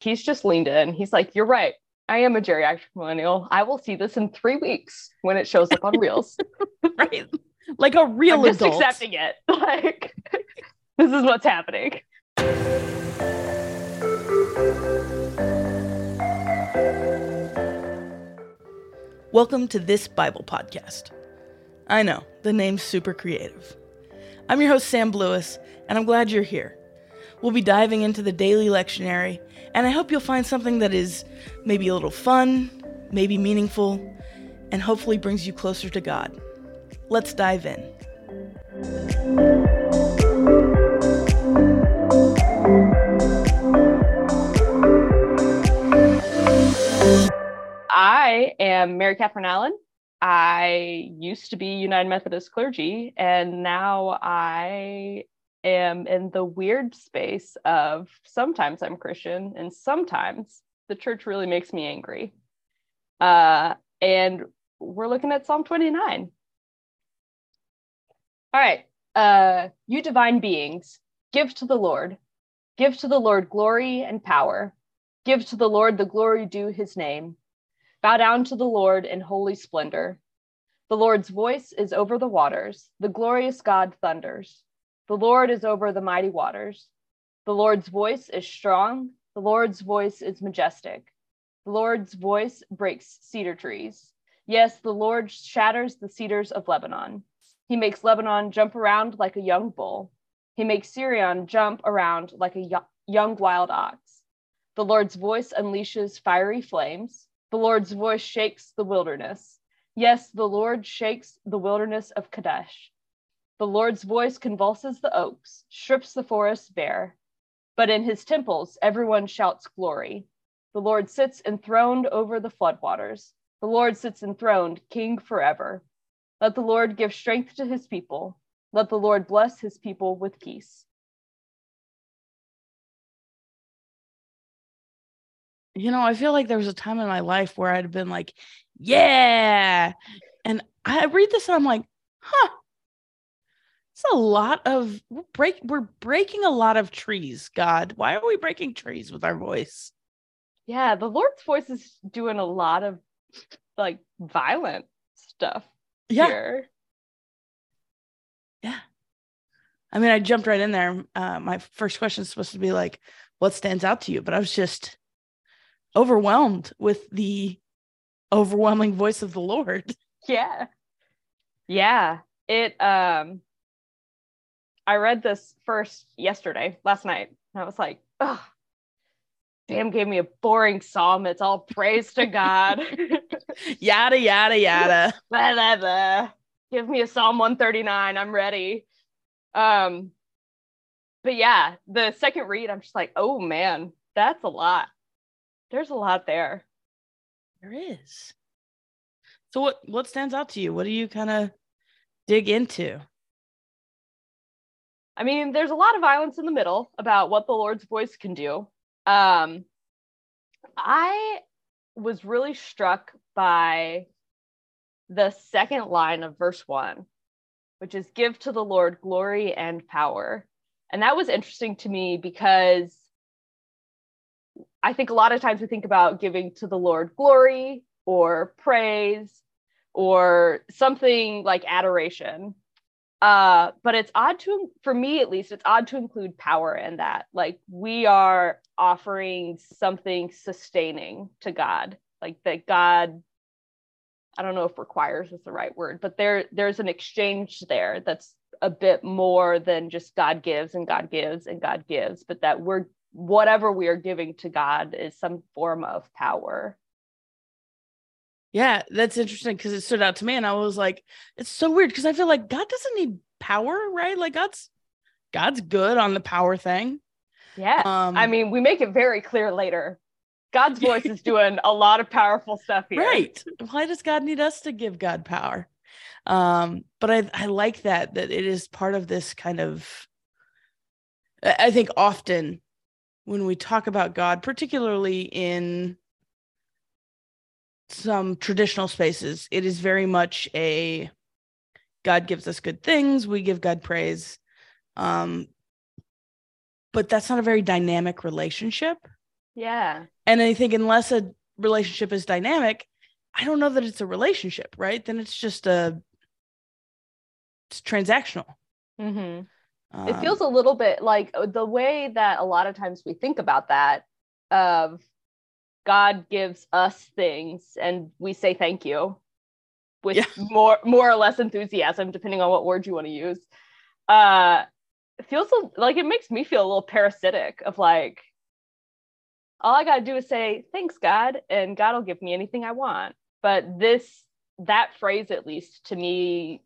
he's just leaned in. He's like, You're right. I am a geriatric millennial. I will see this in three weeks when it shows up on Reels. right. Like a real I'm just adult. accepting it. Like, this is what's happening. Welcome to this Bible podcast. I know, the name's super creative. I'm your host, Sam Blewis, and I'm glad you're here. We'll be diving into the daily lectionary, and I hope you'll find something that is maybe a little fun, maybe meaningful, and hopefully brings you closer to God. Let's dive in. I am Mary Kathryn Allen. I used to be United Methodist clergy, and now I am in the weird space of sometimes I'm Christian and sometimes the church really makes me angry. Uh, and we're looking at Psalm 29. All right. Uh, you divine beings, give to the Lord. Give to the Lord glory and power. Give to the Lord the glory due his name. Bow down to the Lord in holy splendor. The Lord's voice is over the waters. The glorious God thunders. The Lord is over the mighty waters. The Lord's voice is strong. The Lord's voice is majestic. The Lord's voice breaks cedar trees. Yes, the Lord shatters the cedars of Lebanon. He makes Lebanon jump around like a young bull. He makes Sirion jump around like a young wild ox. The Lord's voice unleashes fiery flames. The Lord's voice shakes the wilderness. Yes, the Lord shakes the wilderness of Kadesh. The Lord's voice convulses the oaks, strips the forests bare. But in his temples, everyone shouts glory. The Lord sits enthroned over the floodwaters. The Lord sits enthroned, king forever. Let the Lord give strength to his people. Let the Lord bless his people with peace. You know, I feel like there was a time in my life where I'd been like, yeah. And I read this and I'm like, huh. It's a lot of we're break we're breaking a lot of trees, God. Why are we breaking trees with our voice? Yeah, the Lord's voice is doing a lot of like violent stuff Yeah. here. Yeah. I mean, I jumped right in there. Uh, my first question is supposed to be like, what stands out to you? But I was just overwhelmed with the overwhelming voice of the Lord. Yeah. Yeah. It um I read this first yesterday, last night, and I was like, oh, damn, gave me a boring psalm. It's all praise to God. yada, yada, yada. blah, blah, blah. Give me a Psalm 139. I'm ready. Um, but yeah, the second read, I'm just like, oh man, that's a lot. There's a lot there. There is. So what what stands out to you? What do you kind of dig into? I mean, there's a lot of violence in the middle about what the Lord's voice can do. Um, I was really struck by the second line of verse one, which is give to the Lord glory and power. And that was interesting to me because I think a lot of times we think about giving to the Lord glory or praise or something like adoration. Uh, but it's odd to, for me at least, it's odd to include power in that. Like we are offering something sustaining to God, like that God, I don't know if requires is the right word, but there there's an exchange there that's a bit more than just God gives and God gives and God gives, but that we're whatever we are giving to God is some form of power. Yeah, that's interesting because it stood out to me, and I was like, it's so weird because I feel like God doesn't need power, right? Like God's God's good on the power thing. Yeah. Um, I mean, we make it very clear later. God's voice is doing a lot of powerful stuff here. Right. Why does God need us to give God power? Um, but I I like that that it is part of this kind of I think often when we talk about God, particularly in some traditional spaces, it is very much a God gives us good things, we give God praise. Um, but that's not a very dynamic relationship. Yeah. And I think unless a relationship is dynamic, I don't know that it's a relationship, right? Then it's just a it's transactional. hmm Um, it feels a little bit like uh, the way that a lot of times we think about that of God gives us things and we say thank you with Yeah. more more or less enthusiasm, depending on what word you want to use. Uh it feels like it makes me feel a little parasitic of like all I gotta do is say thanks God and God will give me anything I want. But this that phrase at least to me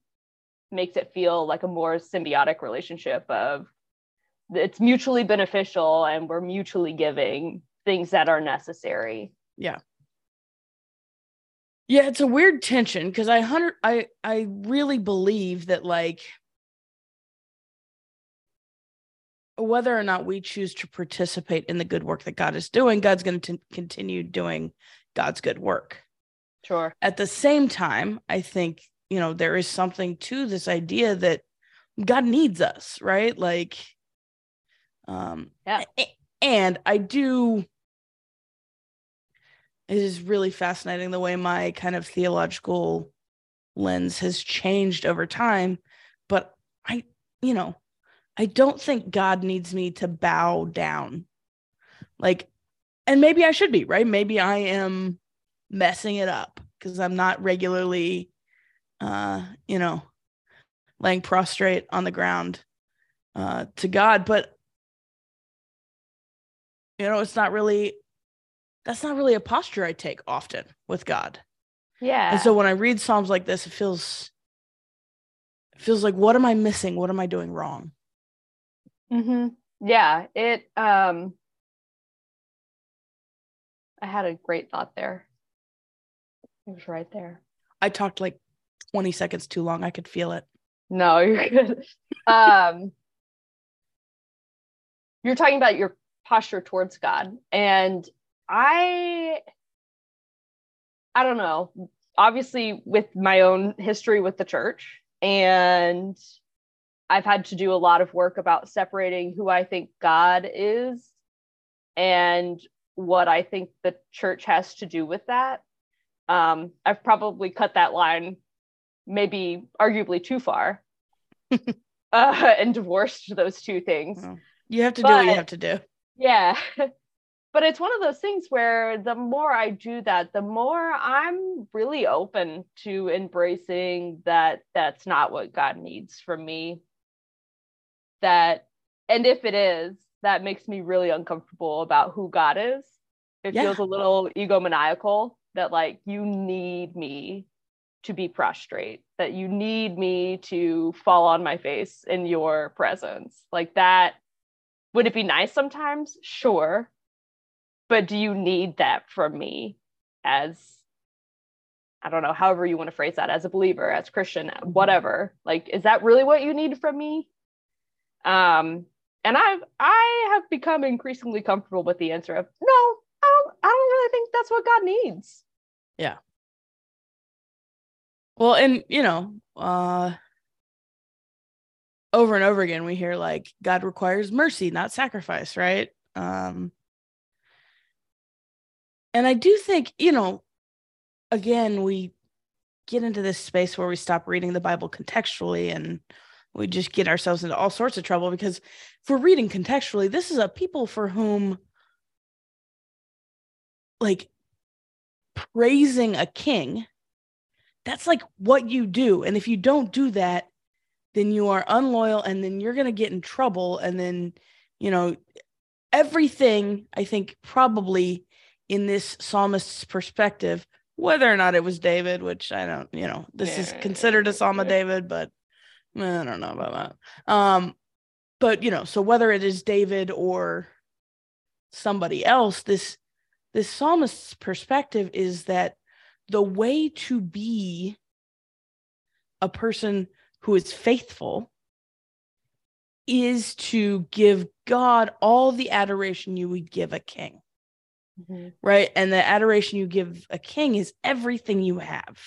makes it feel like a more symbiotic relationship of it's mutually beneficial and we're mutually giving things that are necessary. yeah, Yeah, it's a weird tension because I hundred I I really believe that like whether or not we choose to participate in the good work that God is doing, God's going to continue doing God's good work. Sure. at the same time, I think, you know, there is something to this idea that God needs us, right? Like, um, Yeah. And I do, it is really fascinating the way my kind of theological lens has changed over time. But I, you know, I don't think God needs me to bow down. Like, and maybe I should be, right? Maybe I am messing it up because I'm not regularly, uh, you know, laying prostrate on the ground uh, to God. But, you know, it's not really, that's not really a posture I take often with God. Yeah. And so when I read Psalms like this, it feels, it feels like, what am I missing? What am I doing wrong? Mm-hmm. Yeah, it um I had a great thought there. It was right there. I talked like 20 seconds too long. I could feel it. No, you're good. um you're talking about your posture towards God. And I I don't know. Obviously with my own history with the church and I've had to do a lot of work about separating who I think God is and what I think the church has to do with that. Um, I've probably cut that line maybe arguably too far uh, and divorced those two things. Well, You have to do what you have to do. Yeah. but it's one of those things where the more I do that, the more I'm really open to embracing that that's not what God needs from me. That, and if it is, that makes me really uncomfortable about who God is. It Yeah. feels a little egomaniacal that, like, you need me to be prostrate, that you need me to fall on my face in your presence. Like that would it be nice sometimes? Sure. But do you need that from me as, I don't know, however you want to phrase that, as a believer, as Christian, whatever? Like, is that really what you need from me? Um, and I've I have become increasingly comfortable with the answer of no, I don't I don't really think that's what God needs. Yeah. Well, and you know, uh over and over again we hear like God requires mercy, not sacrifice, right? Um and I do think, you know, again, we get into this space where we stop reading the Bible contextually and we just get ourselves into all sorts of trouble because if we're reading contextually, this is a people for whom like praising a king that's like what you do. And if you don't do that then you are unloyal and then you're going to get in trouble. And then you know everything i think probably in this psalmist's perspective whether or not it was david which i don't you know this is considered a psalm of david but eh, i don't know about that. Um but you know so whether it is david or somebody else this this psalmist's perspective is that the way to be a person who is faithful is to give God all the adoration you would give a king, right? And the adoration you give a king is everything you have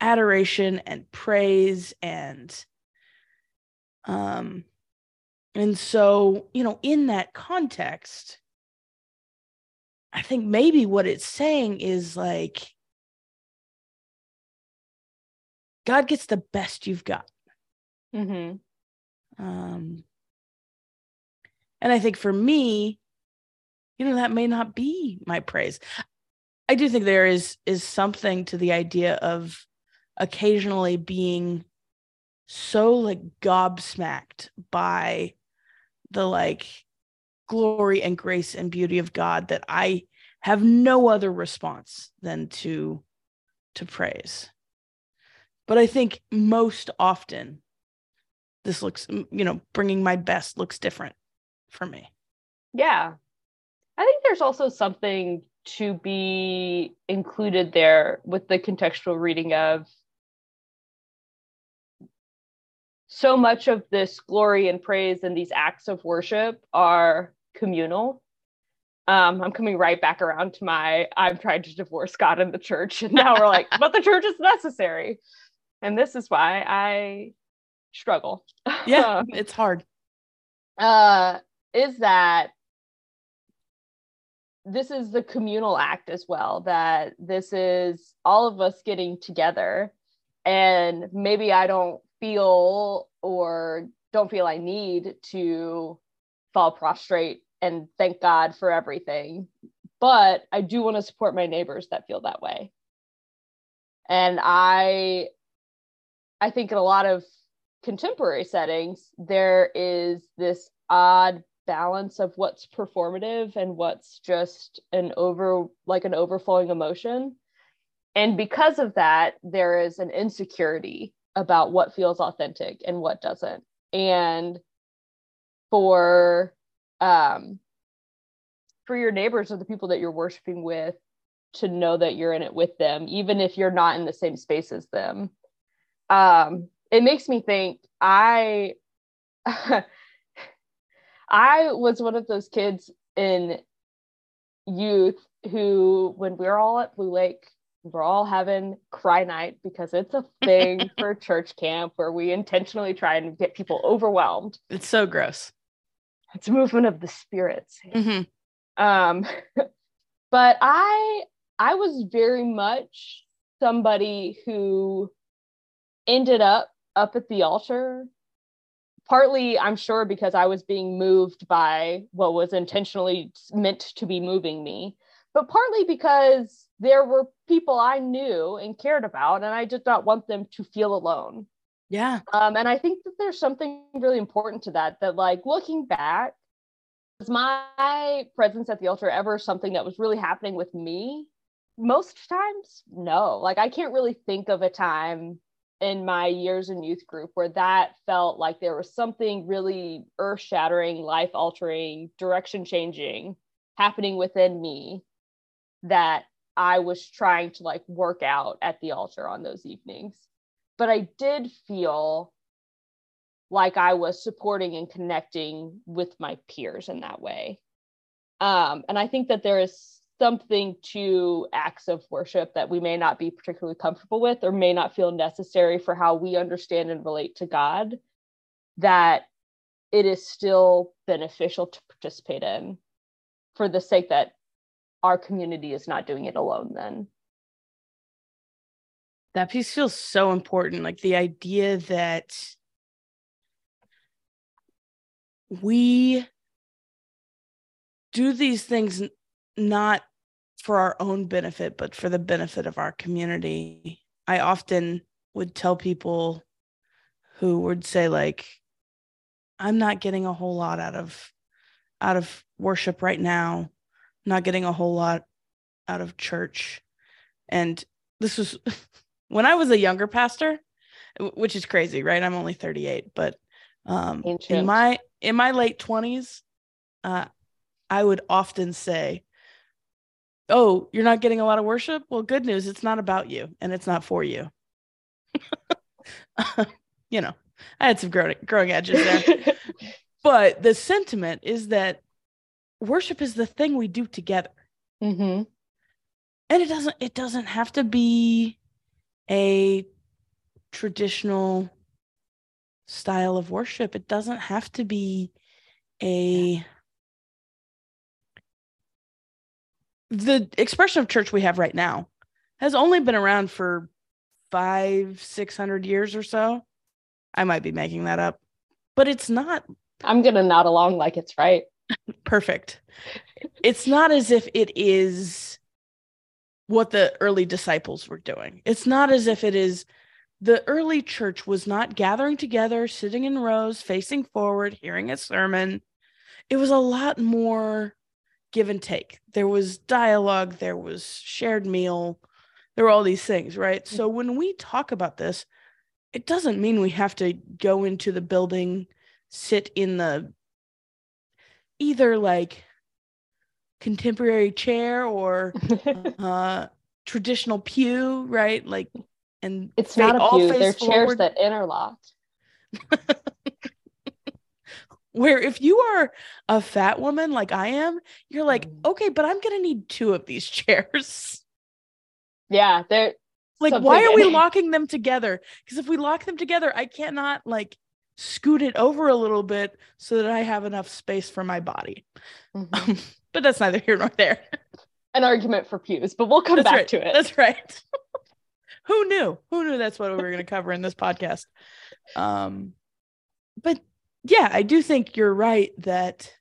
adoration and praise and um and so you know in that context I think maybe what it's saying is like God gets the best you've got. Mm-hmm. Um, and I think for me, you know, that may not be my praise. I do think there is is something to the idea of occasionally being so like gobsmacked by the like glory and grace and beauty of God that I have no other response than to to praise. But I think most often this looks you know bringing my best looks different for me. Yeah. I think there's also something to be included there with the contextual reading of so much of this glory and praise and these acts of worship are communal. Um, I'm coming right back around to my I'm trying to divorce God and the church. And now we're like, but the church is necessary. And this is why I struggle. Yeah, it's hard. Uh, is that this is the communal act as well, that this is all of us getting together. And maybe I don't feel or don't feel I need to fall prostrate and thank God for everything. But I do want to support my neighbors that feel that way. And I I think in a lot of contemporary settings, there is this odd balance of what's performative and what's just an over like an overflowing emotion. And because of that, there is an insecurity about what feels authentic and what doesn't. And for um for your neighbors or the people that you're worshiping with to know that you're in it with them even if you're not in the same space as them um it makes me think i i was one of those kids in youth who when we were all at blue lake we're all having cry night because it's a thing for church camp where we intentionally try and get people overwhelmed. It's so gross. It's a movement of the spirits. Mm-hmm. Um, but I I was very much somebody who ended up up at the altar partly i'm sure because i was being moved by what was intentionally meant to be moving me but partly because there were people I knew and cared about, and I did not want them to feel alone. Yeah. Um, and I think that there's something really important to that, that like looking back, was my presence at the altar ever something that was really happening with me? Most times, no. Like I can't really think of a time in my years in youth group where that felt like there was something really earth shattering, life altering, direction changing happening within me that I was trying to like work out at the altar on those evenings. But I did feel like I was supporting and connecting with my peers in that way. Um, and I think that there is something to acts of worship that we may not be particularly comfortable with or may not feel necessary for how we understand and relate to God, that it is still beneficial to participate in for the sake that our community is not doing it alone then. That piece feels so important like the idea that we do these things not for our own benefit but for the benefit of our community i often would tell people who would say like i'm not getting a whole lot out of out of worship right now not getting a whole lot out of church. And this was when I was a younger pastor, which is crazy, right? I'm only 38, but um, in my in my late 20s, uh, I would often say, "Oh, you're not getting a lot of worship. Well, good news, it's not about you, and it's not for you." you know, I had some growing growing edges there, but the sentiment is that worship is the thing we do together. Mm-hmm. And it doesn't it doesn't have to be a traditional style of worship. It doesn't have to be a the expression of church we have right now has only been around for five, six hundred years or so. I might be making that up, but it's not I'm gonna nod along like it's right. perfect. It's not as if it is what the early disciples were doing. It's not as if it is the early church was not gathering together, sitting in rows, facing forward, hearing a sermon. It was a lot more give and take. There was dialogue, there was shared meal, there were all these things, right? So when we talk about this, it doesn't mean we have to go into the building, sit in the either like contemporary chair or uh traditional pew, right? Like and It's not a all pew. face They're chairs forward. that interlock. where if you are a fat woman like I am, you're like, Mm. okay, but I'm gonna need two of these chairs. Yeah, they're like, why are we in- locking them together? Because if we lock them together, I cannot like scoot it over a little bit so that I have enough space for my body. Mhm. But that's neither here nor there. an argument for pews, but we'll come That's back right. to it. That's right. Who knew? Who knew that's what we were going to cover in this podcast? Um, but yeah, I do think you're right that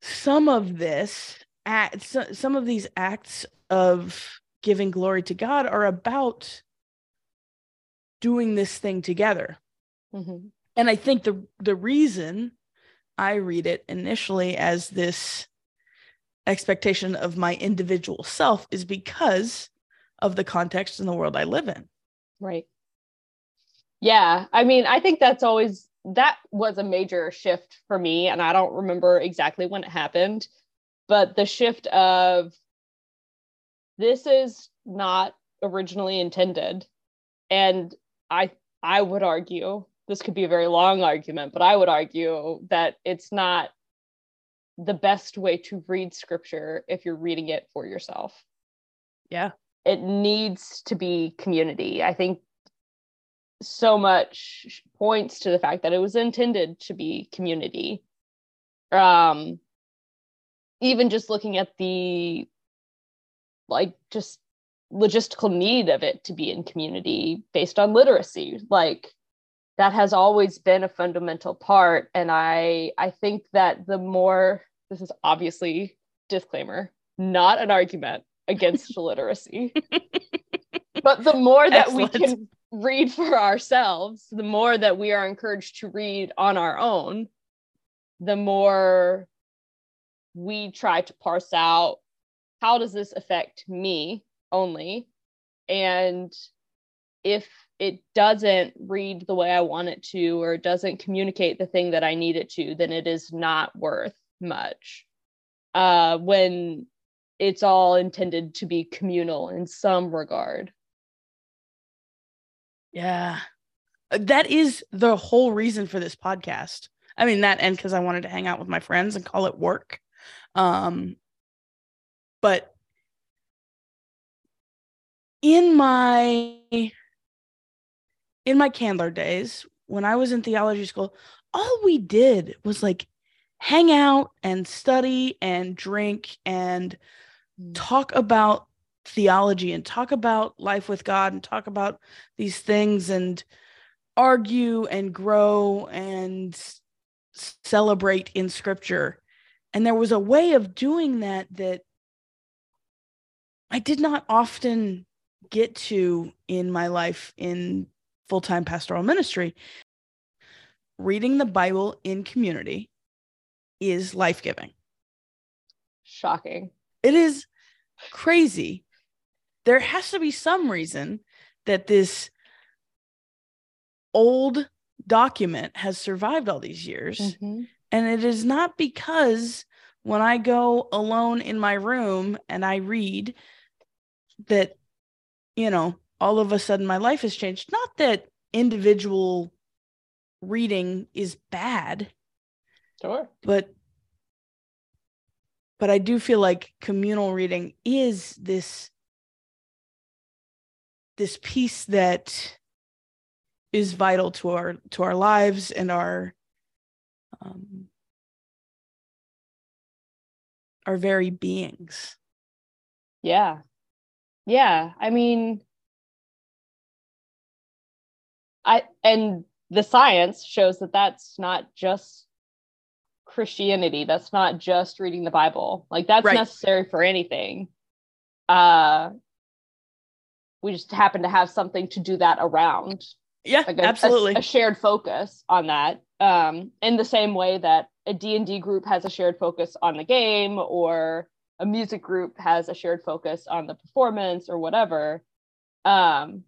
some of this, act, some of these acts of giving glory to God are about doing this thing together. Mhm. And I think the the reason I read it initially as this expectation of my individual self is because of the context in the world I live in. Right. Yeah. I mean, I think that's always that was a major shift for me. And I don't remember exactly when it happened, but the shift of this is not originally intended. And I I would argue, this could be a very long argument, but I would argue that it's not the best way to read scripture if you're reading it for yourself Yeah. it needs to be community. I think so much points to the fact that it was intended to be community. Um, even just looking at the like just logistical need of it to be in community based on literacy, like that has always been a fundamental part. And I I think that the more this is obviously disclaimer, not an argument against literacy. but the more that we can read for ourselves, the more that we are encouraged to read on our own, the more we try to parse out how does this affect me only? And if it doesn't read the way I want it to, or doesn't communicate the thing that I need it to, then it is not worth much. Uh, when it's all intended to be communal in some regard. Yeah. Uh, That is the whole reason for this podcast. I mean that and cuz I wanted to hang out with my friends and call it work. Um but in my in my Candler days when I was in theology school, all we did was like hang out and study and drink and talk about theology and talk about life with God and talk about these things and argue and grow and celebrate in scripture. And there was a way of doing that that I did not often get to in my life in full time pastoral ministry. Reading the Bible in community is life giving. Shocking. It is crazy. There has to be some reason that this old document has survived all these years. Mhm. And it is not because when I go alone in my room and I read that, you know, all of a sudden my life has changed. Not that individual reading is bad, Sure. but but I do feel like communal reading is this this piece that is vital to our to our lives and our um our very beings. Yeah. Yeah. I mean, I, and the science shows that that's not just Christianity. That's not just reading the Bible. Like that's Right. necessary for anything. Uh, we just happen to have something to do that around. Yeah, like a, a- absolutely. a, shared focus on that um in the same way that a d&d group has a shared focus on the game or a music group has a shared focus on the performance or whatever um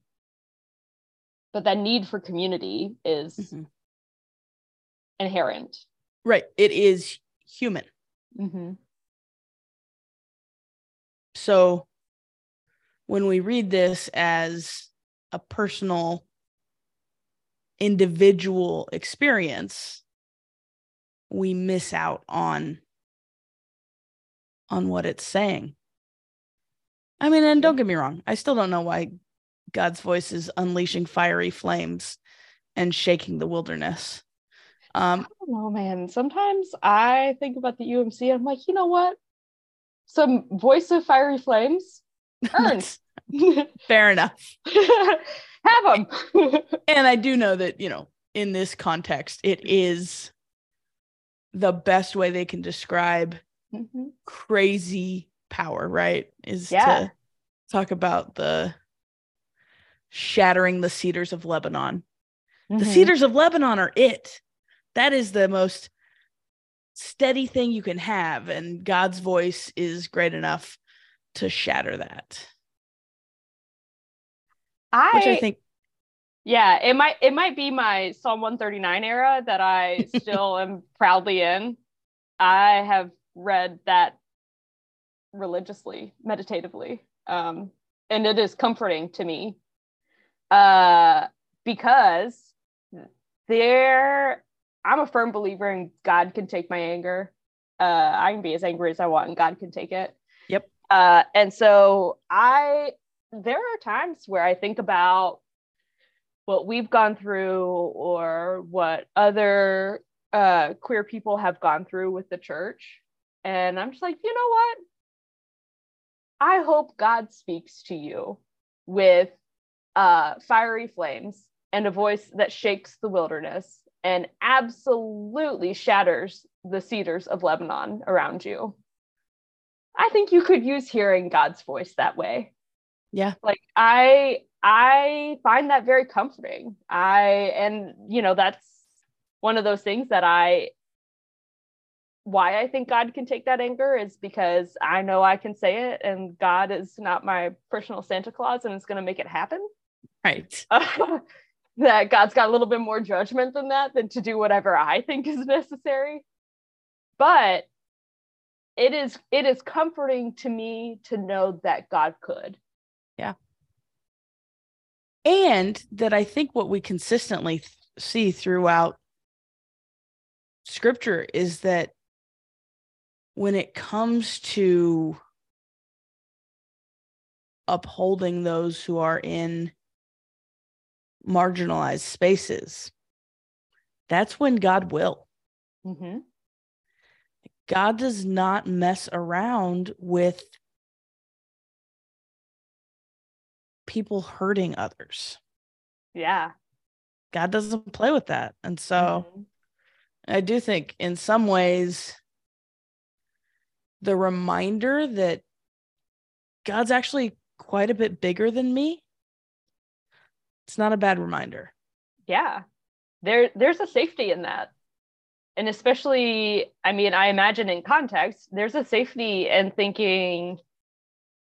but that need for community is Mhm. inherent Right. It is human. mm-hmm. So when we read this as a personal, individual experience, we miss out on on what it's saying. I mean, and don't get me wrong, I still don't know why God's voice is unleashing fiery flames and shaking the wilderness. Um, I don't know, man. Sometimes I think about the UMC I'm like, you know what? Some voice of fiery flames earned. fair enough. Have them. and I do know that, you know, in this context, it is the best way they can describe crazy power, right? Is Yeah. to talk about the shattering the cedars of Lebanon. Mm-hmm. The cedars of Lebanon are it. That is the most steady thing you can have. And God's voice is great enough to shatter that. I, Which I think yeah, it might it might be my Psalm 139 era that I still am proudly in. I have read that religiously, meditatively. Um, and it is comforting to me. Uh because there I'm a firm believer in God can take my anger. Uh I can be as angry as I want and God can take it. Uh and so I there are times where I think about what we've gone through or what other uh, queer people have gone through with the church. And I'm just like, you know what? I hope God speaks to you with uh, fiery flames and a voice that shakes the wilderness and absolutely shatters the cedars of Lebanon around you. I think you could use hearing God's voice that way Yeah. like i i find that very comforting i and you know that's one of those things that i why i think god can take that anger is because i know i can say it and god is not my personal santa claus and it's going to make it happen right. that god's got a little bit more judgment than that than to do whatever i think is necessary but it is it is comforting to me to know that god could Yeah. and that I think what we consistently th- see throughout scripture is that when it comes to upholding those who are in marginalized spaces, that's when God will. mm-hmm. God does not mess around with people hurting others. yeah God doesn't play with that. And so Mhm. I do think in some ways the reminder that God's actually quite a bit bigger than me. It's not a bad reminder. yeah there there's a safety in that and especially i mean i imagine in context there's a safety in thinking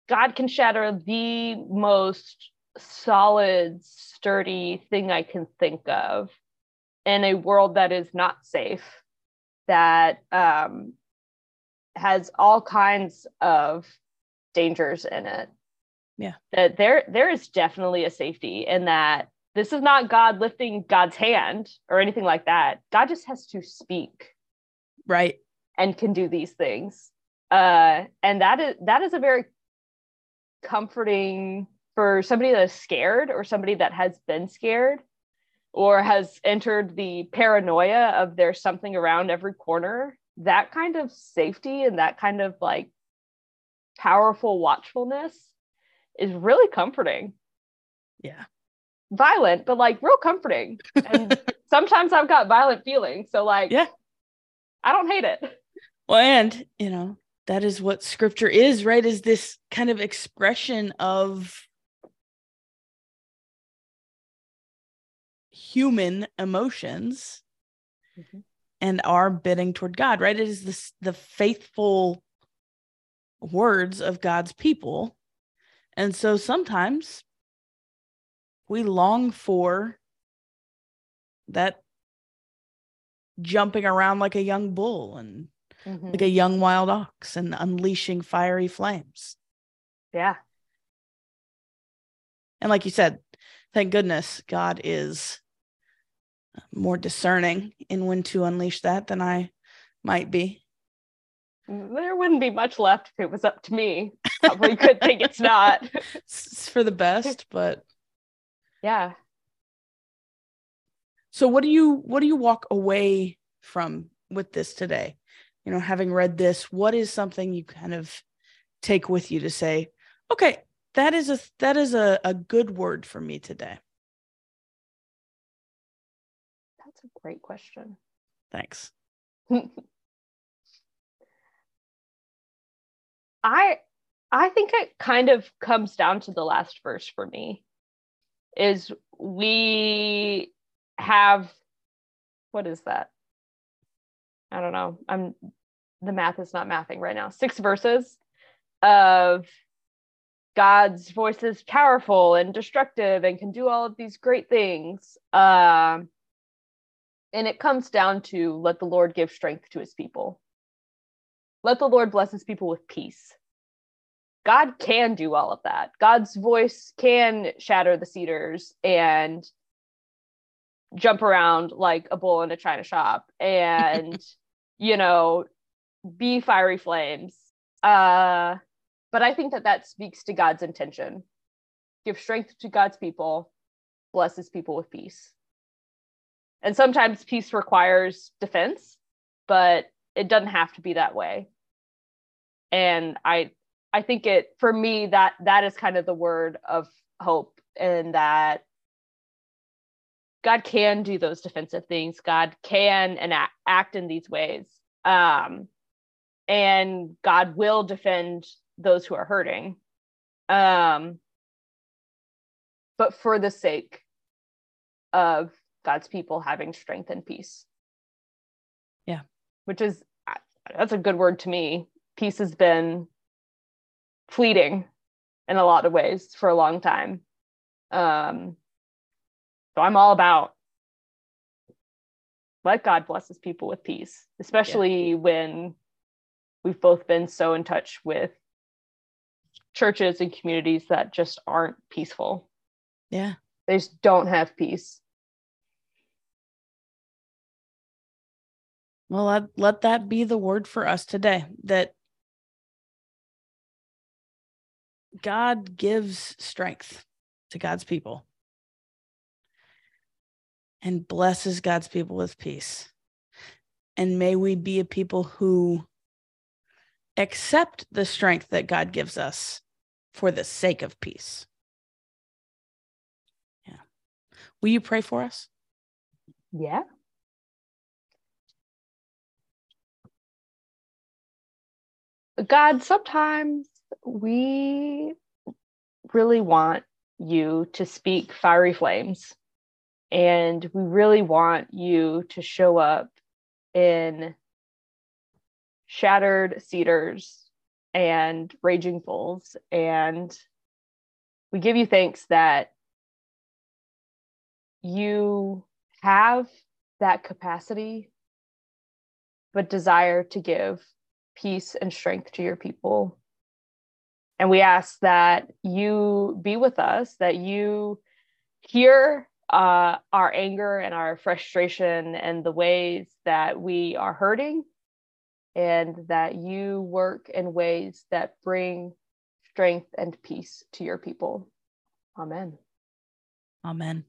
god can shatter the most solid sturdy thing i can think of in a world that is not safe that um, has all kinds of dangers in it Yeah. that there there is definitely a safety in that this is not god lifting god's hand or anything like that god just has to speak Right. and can do these things uh and that is that is a very comforting for somebody that is scared or somebody that has been scared or has entered the paranoia of there's something around every corner that kind of safety and that kind of like powerful watchfulness is really comforting. Yeah. Violent, but like real comforting. And sometimes I've got violent feelings. So like Yeah. I don't hate it. Well, and you know, that is what scripture is, right? Is this kind of expression of human emotions Mhm. and our bidding toward God, right? It is this the faithful words of God's people. And so sometimes we long for that jumping around like a young bull and Mhm. like a young wild ox and unleashing fiery flames. Yeah. And like you said, thank goodness God is more discerning in when to unleash that than I might be. There wouldn't be much left if it was up to me. Probably could think it's not. It's for the best, but Yeah. so what do you what do you walk away from with this today? You know, having read this, what is something you kind of take with you to say, okay, that is a that is a, a good word for me today. That's a great question. Thanks. I I think it kind of comes down to the last verse for me. Is we have what is that? I don't know. I'm the math is not mathing right now. Six verses of God's voice is powerful and destructive and can do all of these great things. Um, and it comes down to let the Lord give strength to his people. Let the Lord bless his people with peace. God can do all of that. God's voice can shatter the cedars and jump around like a bull in a china shop and, you know, be fiery flames. Uh, but I think that that speaks to God's intention. Give strength to God's people, bless his people with peace. And sometimes peace requires defense, but it doesn't have to be that way. And I I think it for me that that is kind of the word of hope and that God can do those defensive things. God can and act, act in these ways. Um, and God will defend those who are hurting. Um, but for the sake of God's people having strength and peace. Yeah. Which is, that's a good word to me. Peace has been fleeting in a lot of ways for a long time. Um, so I'm all about let God bless his people with peace, especially yeah. when we've both been so in touch with churches and communities that just aren't peaceful. Yeah. They just don't have peace. Well, let, let that be the word for us today that God gives strength to God's people and blesses God's people with peace. And may we be a people who accept the strength that God gives us for the sake of peace. Yeah. Will you pray for us? Yeah. God, sometimes we really want you to speak fiery flames. And we really want you to show up in shattered cedars and raging bulls and we give you thanks that you have that capacity but desire to give peace and strength to your people and we ask that you be with us that you hear uh, our anger and our frustration and the ways that we are hurting, and that you work in ways that bring strength and peace to your people. Amen. Amen.